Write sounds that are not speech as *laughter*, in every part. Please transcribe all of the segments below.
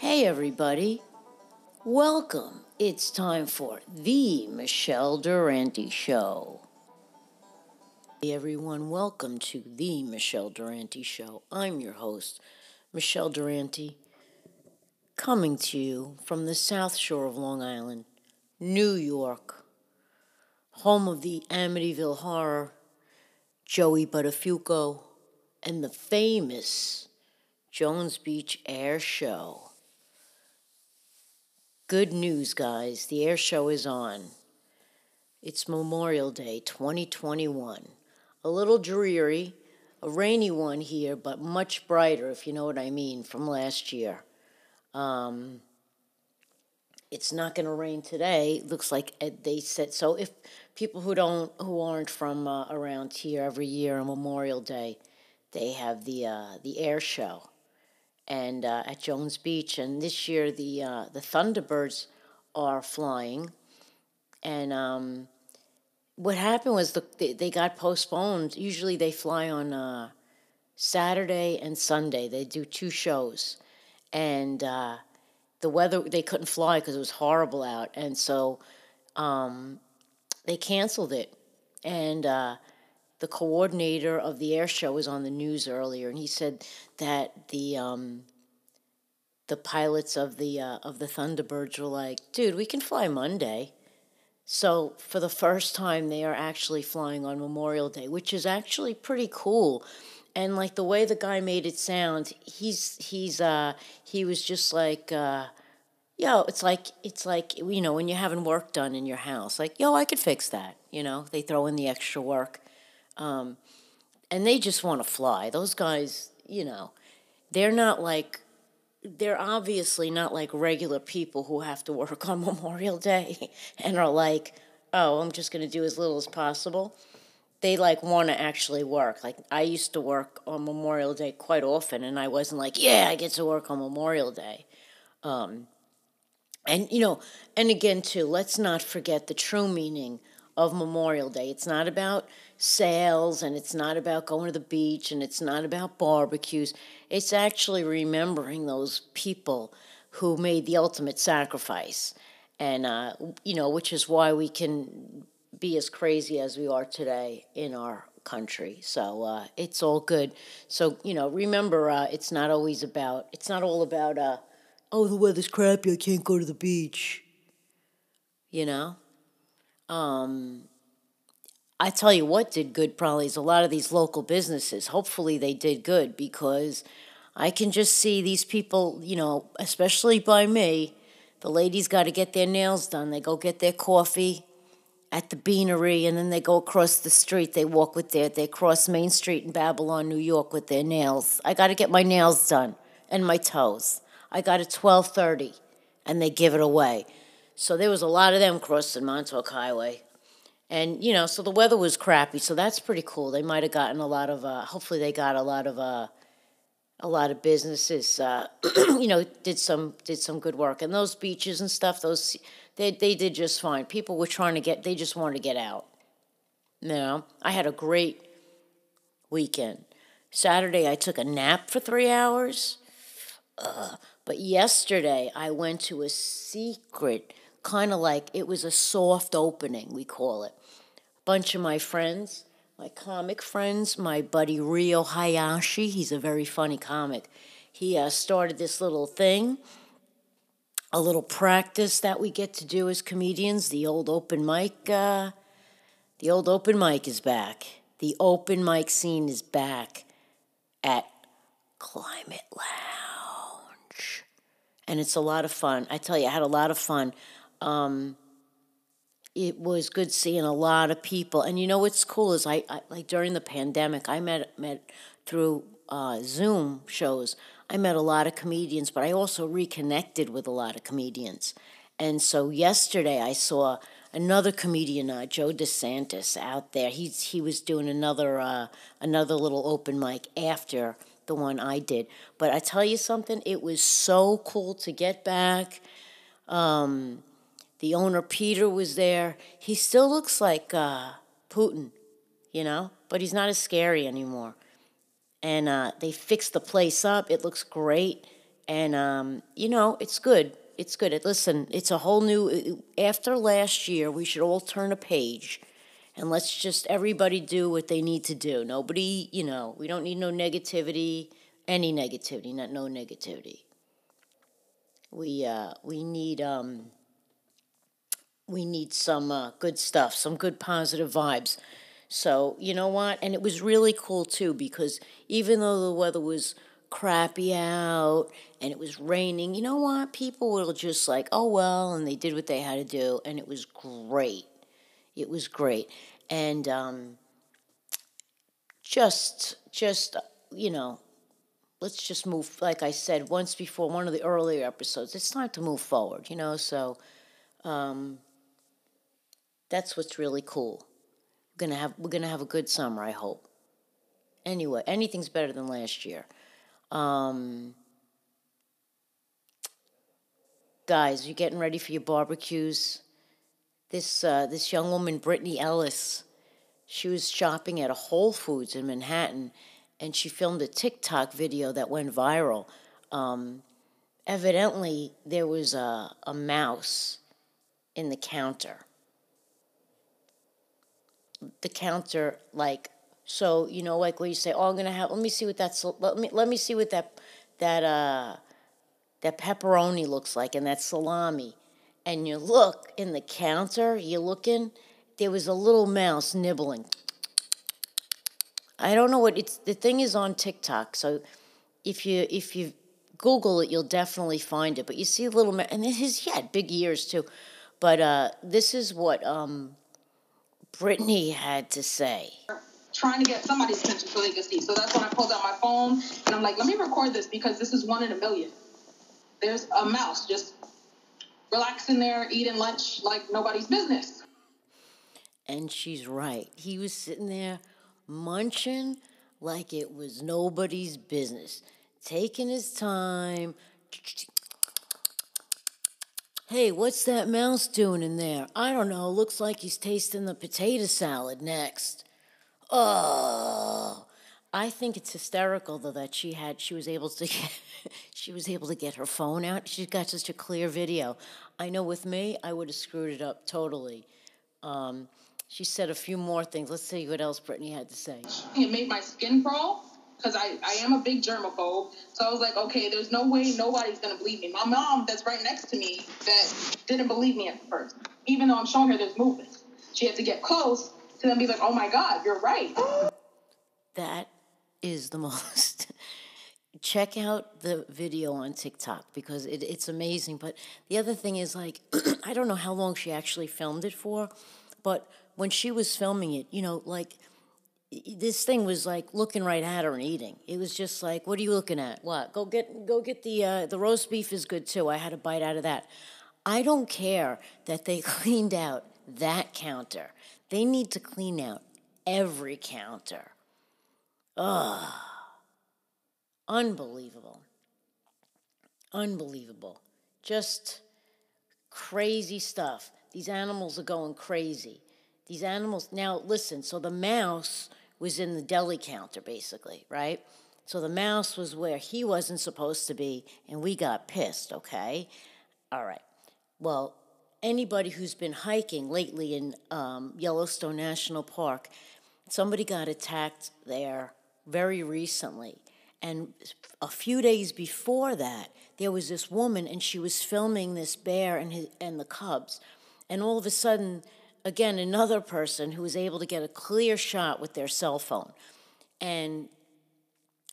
Hey, everybody. Welcome. It's time for The Michele Durante Show. Hey, everyone. Welcome to The Michele Durante Show. I'm your host, Michele Durante, coming to you from the South Shore of Long Island, New York, home of the Amityville Horror, Joey Buttafuoco, and the famous Jones Beach Air Show. Good news, guys. The air show is on. It's Memorial Day 2021. A little dreary, a rainy one here, but much brighter, if you know what I mean, from last year. Um, it's not going to rain today. Looks like they said so. If people who don't, who aren't from uh, around here, every year on Memorial Day, they have the uh, the air show and uh, at Jones Beach. And this year, the uh, the Thunderbirds are flying, and um, what happened was the they, they, got postponed. Usually, they fly on uh, Saturday and Sunday. They do two shows, and uh, the weather they couldn't fly because it was horrible out, and so um, they canceled it. And uh, the coordinator of the air show was on the news earlier, and he said that the um, the pilots of the uh, of the Thunderbirds were like, "Dude, we can fly Monday." So for the first time, they are actually flying on Memorial Day, which is actually pretty cool. And like the way the guy made it sound, he's he's uh he was just like. Uh, yo, it's like it's like you know when you're having work done in your house, like yo, I could fix that. You know, they throw in the extra work, um, and they just want to fly. Those guys, you know, they're not like they're obviously not like regular people who have to work *laughs* on Memorial Day and are like, oh, I'm just going to do as little as possible. They like want to actually work. Like I used to work on Memorial Day quite often, and I wasn't like, yeah, I get to work on Memorial Day. Um, and you know, and again too, let's not forget the true meaning of Memorial Day. It's not about sales and it's not about going to the beach and it's not about barbecues. It's actually remembering those people who made the ultimate sacrifice. And, uh, you know, which is why we can be as crazy as we are today in our country. So uh, it's all good. So, you know, remember, uh, it's not always about, it's not all about, uh, oh, the weather's crappy, I can't go to the beach. You know? Um, I tell you what did good probably is a lot of these local businesses. Hopefully they did good because I can just see these people, you know, especially by me, the ladies got to get their nails done. They go get their coffee at the beanery and then they go across the street. They walk with their, they cross Main Street in Babylon, New York with their nails. I got to get my nails done and my toes. I got at 1230 and they give it away. So there was a lot of them crossing Montauk Highway and you know, so the weather was crappy, so that's pretty cool. They might have gotten a lot of. Uh, hopefully, they got a lot of. Uh, a lot of businesses, uh, *clears throat* you know, did some did some good work, and those beaches and stuff. Those they they did just fine. People were trying to get. They just wanted to get out. You know, I had a great weekend. Saturday, I took a nap for three hours. Uh, but yesterday, I went to a secret, kind of like it was a soft opening, we call it A bunch of my friends, my comic friends, my buddy Rio Hayashi. He's a very funny comic. He uh, started this little thing, a little practice that we get to do as comedians. The old open mic, uh, the old open mic is back. The open mic scene is back at Climate Lounge, and it's a lot of fun. I tell you, I had a lot of fun. Um, it was good seeing a lot of people. And you know what's cool is I, I like during the pandemic, I met met through uh, Zoom shows. I met a lot of comedians, but I also reconnected with a lot of comedians. And so yesterday I saw another comedian, uh, Joe DeSantis, out there. He's he was doing another uh, another little open mic after the one I did. But I tell you something, it was so cool to get back. Um, the owner, Peter, was there. He still looks like uh, Putin, you know, but he's not as scary anymore. And uh, they fixed the place up. It looks great. and um, you know it's good. It's good. Listen, it's a whole new. After last year, we should all turn a page, and let's just everybody do what they need to do. Nobody, you know, we don't need no negativity, any negativity, not no negativity. We uh, we need um, we need some uh, good stuff, some good positive vibes. So, you know what? And it was really cool too because even though the weather was crappy out and it was raining, you know what? People were just like, oh, well, and they did what they had to do. And it was great. It was great. And um, just, just, you know, let's just move, like I said once before, one of the earlier episodes, it's time to move forward, you know? So, um, that's what's really cool. We're gonna have we're gonna have a good summer, I hope. Anyway, anything's better than last year. Um, guys, you getting ready for your barbecues? This uh, this young woman, Brittany Ellis, she was shopping at a Whole Foods in Manhattan, and she filmed a TikTok video that went viral. Um, evidently, there was a, a mouse in the counter the counter like so you know like where you say oh i'm gonna have let me see what that's let me let me see what that that uh that pepperoni looks like and that salami. And you look in the counter you're looking there was a little mouse nibbling. I don't know what it's the thing is on tiktok so if you if you google it you'll definitely find it but you see a little and his had big ears too. But uh this is what um Brittany had to say. Trying to get somebody's attention so they could see. So that's when I pulled out my phone and I'm like, let me record this because this is one in a million. There's a mouse just relaxing there, eating lunch like nobody's business. And she's right. He was sitting there munching like it was nobody's business, taking his time, Hey, what's that mouse doing in there? I don't know. Looks like he's tasting the potato salad next. Oh, I think it's hysterical though that she had she was able to *laughs* get, she was able to get her phone out. She's got such a clear video. I know with me, I would have screwed it up totally. Um, she said a few more things. Let's see what else Brittany had to say. It made my skin crawl because I, I am a big germaphobe. So I was like, okay, there's no way nobody's going to believe me. My mom, that's right next to me, that didn't believe me at first, even though I'm showing her there's movement. She had to get close to then be like, oh my God, you're right. That is the *laughs* most. Check out the video on TikTok because it, it's amazing. But the other thing is, like, *clears throat* I don't know how long she actually filmed it for, but when she was filming it, you know, like, this thing was like looking right at her and eating. It was just like, "What are you looking at? What? Go get go get the uh, the roast beef is good too. I had a bite out of that." I don't care that they *laughs* cleaned out that counter. They need to clean out every counter. Ugh. Unbelievable. Unbelievable. Just crazy stuff. These animals are going crazy. These animals, now listen, so the mouse was in the deli counter, basically, right? So the mouse was where he wasn't supposed to be, and we got pissed, okay? All right. Well, anybody who's been hiking lately in um, Yellowstone National Park, somebody got attacked there very recently. And a few days before that, there was this woman, and she was filming this bear and, his, and the cubs. And all of a sudden, again, another person who was able to get a clear shot with their cell phone. And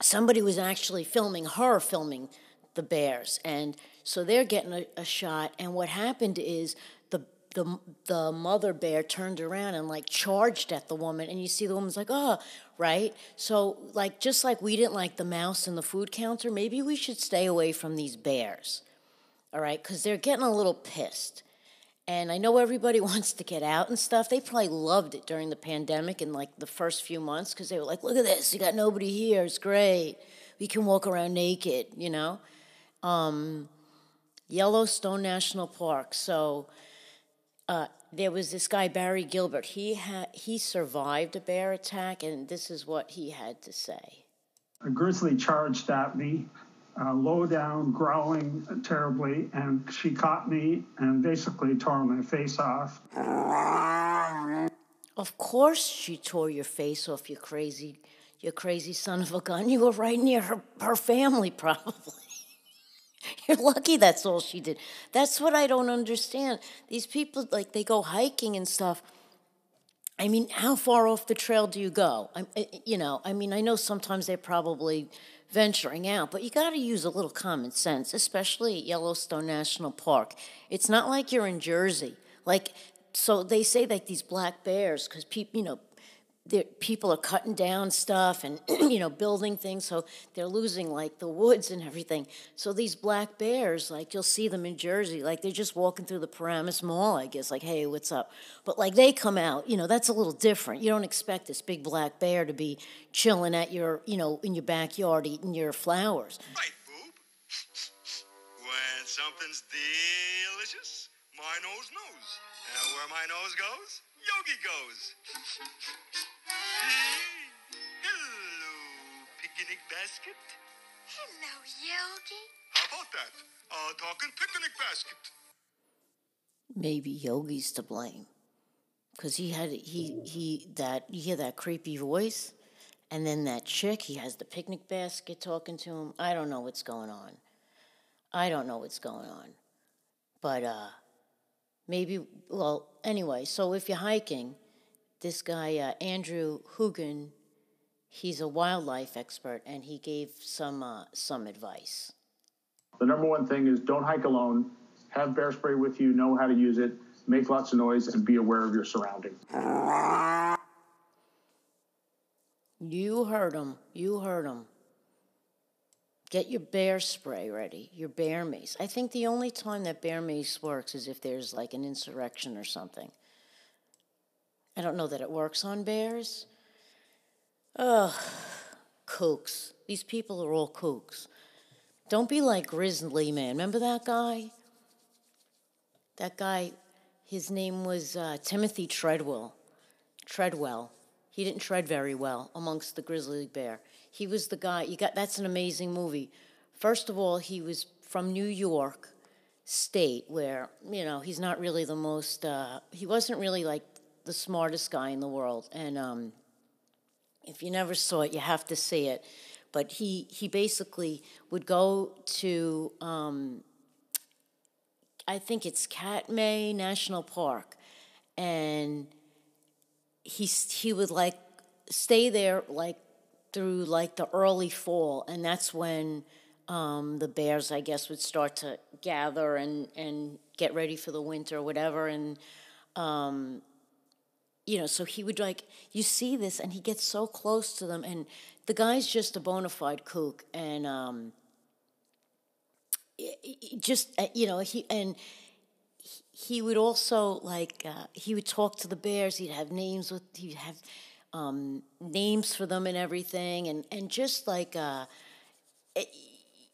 somebody was actually filming her filming the bears. And so they're getting a, a shot. And what happened is the, the, the mother bear turned around and like charged at the woman. And you see the woman's like, oh, right? So, like, just like we didn't like the mouse in the food counter, maybe we should stay away from these bears. All right? Because they're getting a little pissed. And I know everybody *laughs* wants to get out and stuff. They probably loved it during the pandemic and like the first few months because they were like, look at this, you got nobody here, it's great. We can walk around naked, you know? Um, Yellowstone National Park. So uh, there was this guy, Barry Gilbert. He, had, he survived a bear attack, and this is what he had to say. A grizzly charged at me uh, low down, growling terribly, and she caught me and basically tore my face off. Of course, she tore your face off, you crazy, you crazy son of a gun. You were right near her, her family, probably. *laughs* You're lucky that's all she did. That's what I don't understand. These people, like, they go hiking and stuff. I mean, how far off the trail do you go? I, you know, I mean, I know sometimes they're probably venturing out, but you got to use a little common sense, especially at Yellowstone National Park. It's not like you're in Jersey. Like, so they say like these black bears, because people, you know, people are cutting down stuff and *clears throat* you know building things so they're losing like the woods and everything. So these black bears like you'll see them in jersey like they're just walking through the paramus mall i guess like hey what's up? But like they come out you know that's a little different. You don't expect this big black bear to be chilling at your you know in your backyard eating your flowers. Right boob when something's delicious my nose knows. And where my nose goes yogi goes *laughs* Hello, picnic basket. Hello, Yogi. How about that? A talking picnic basket. Maybe Yogi's to blame, because he had he he that you hear that creepy voice, and then that chick he has the picnic basket talking to him. I don't know what's going on. I don't know what's going on, but uh, maybe well anyway. So if you're hiking this guy, uh, Andrew Hugan, he's a wildlife expert, and he gave some uh, some advice. The number one thing is don't hike alone. Have bear spray with you. Know how to use it. Make lots of noise and be aware of your surroundings. You heard him. You heard him. Get your bear spray ready, your bear mace. I think the only time that bear mace works is if there's like an insurrection or something. I don't know that it works on bears. Ugh, kooks. These people are all kooks. Don't be like Grizzly Man. Remember that guy? That guy, his name was uh, Timothy Treadwell. Treadwell. He didn't tread very well amongst the grizzly bear. He was the guy. You got that's an amazing movie. First of all, he was from New York State, where you know he's not really the most. Uh, he wasn't really like the smartest guy in the world. And um, if you never saw it, you have to see it. But he, he basically would go to, um, I think it's Katmai National Park, and he, he would like stay there like through like the early fall, and that's when um, the bears, I guess, would start to gather and, and get ready for the winter or whatever. And um, you know, so he would like, you see this, and he gets so close to them, and the guy's just a bona fide kook, and um, just uh, you know, he and he would also like uh, he would talk to the bears. He'd have names with he'd have um, names for them and everything, and and just like. Uh,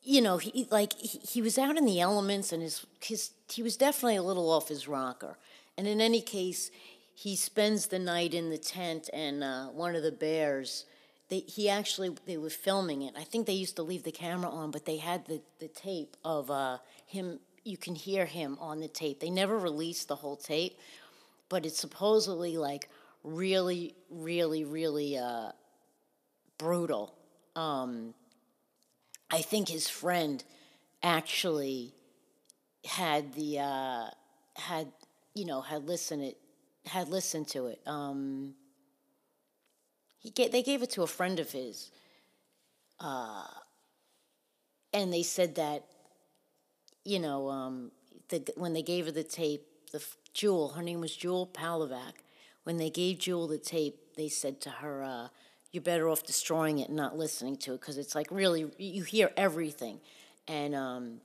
you know, he like he, he was out in the elements, and his his he was definitely a little off his rocker. And in any case, he spends the night in the tent, and uh, one of the bears. They, he actually they were filming it. I think they used to leave the camera on, but they had the, the tape of uh, him. You can hear him on the tape. They never released the whole tape, but it's supposedly like really, really, really uh, brutal. Um, I think his friend actually had the uh, had you know had listened it had listened to it. Um, he gave, they gave it to a friend of his, uh, and they said that, you know, um, the, when they gave her the tape, the Jewel, her name was Jewel Palovak. When they gave Jewel the tape, they said to her, uh, "You're better off destroying it and not listening to it because it's like really you hear everything." And um,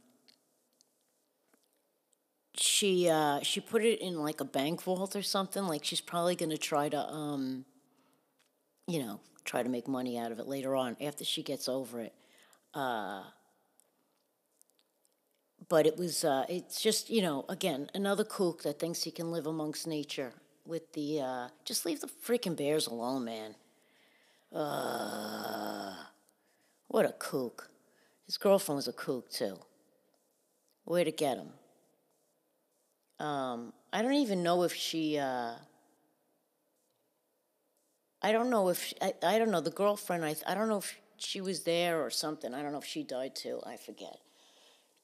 she uh, she put it in like a bank vault or something. Like she's probably going to try to, um, you know, try to make money out of it later on after she gets over it. Uh, but it was uh, it's just you know again another kook that thinks he can live amongst nature with the uh, just leave the freaking bears alone, man. Uh, what a kook. His girlfriend was a kook too. Way to get him. Um, I don't even know if she. Uh, I don't know if she, I, I don't know the girlfriend. I I don't know if she was there or something. I don't know if she died too. I forget.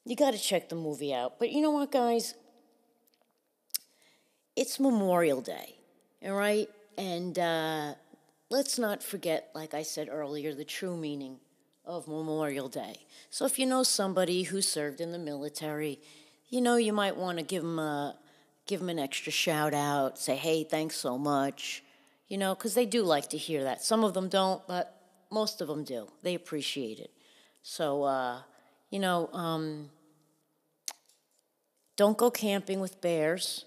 You got to check the movie out. But you know what, guys? It's Memorial Day, all right? And uh, let's not forget, like I said earlier, the true meaning of Memorial Day. So if you know somebody who served in the military, you know you might want to give them a give them an extra shout out. Say, hey, thanks so much. You know, because they do like to hear that. Some of them don't, but most of them do. They appreciate it. So, uh, you know, um, don't go camping with bears.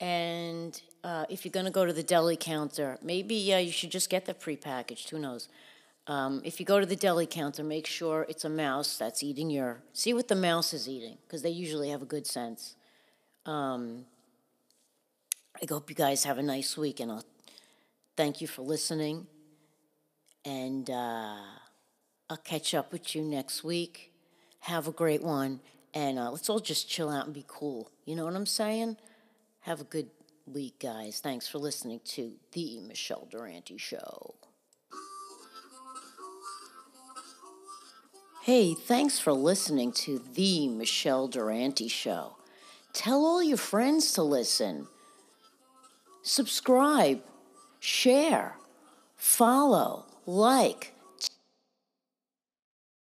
And uh, if you're going to go to the deli counter, maybe uh, you should just get the prepackaged. Who knows? Um, if you go to the deli counter, make sure it's a mouse that's eating your. See what the mouse is eating, because they usually have a good sense. Um, I hope you guys have a nice week, and I'll thank you for listening. And uh, I'll catch up with you next week. Have a great one. And uh, let's all just chill out and be cool. You know what I'm saying? Have a good week, guys. Thanks for listening to The Michele Durante Show. Hey, thanks for listening to The Michele Durante Show. Tell all your friends to listen. Subscribe, share, follow, like,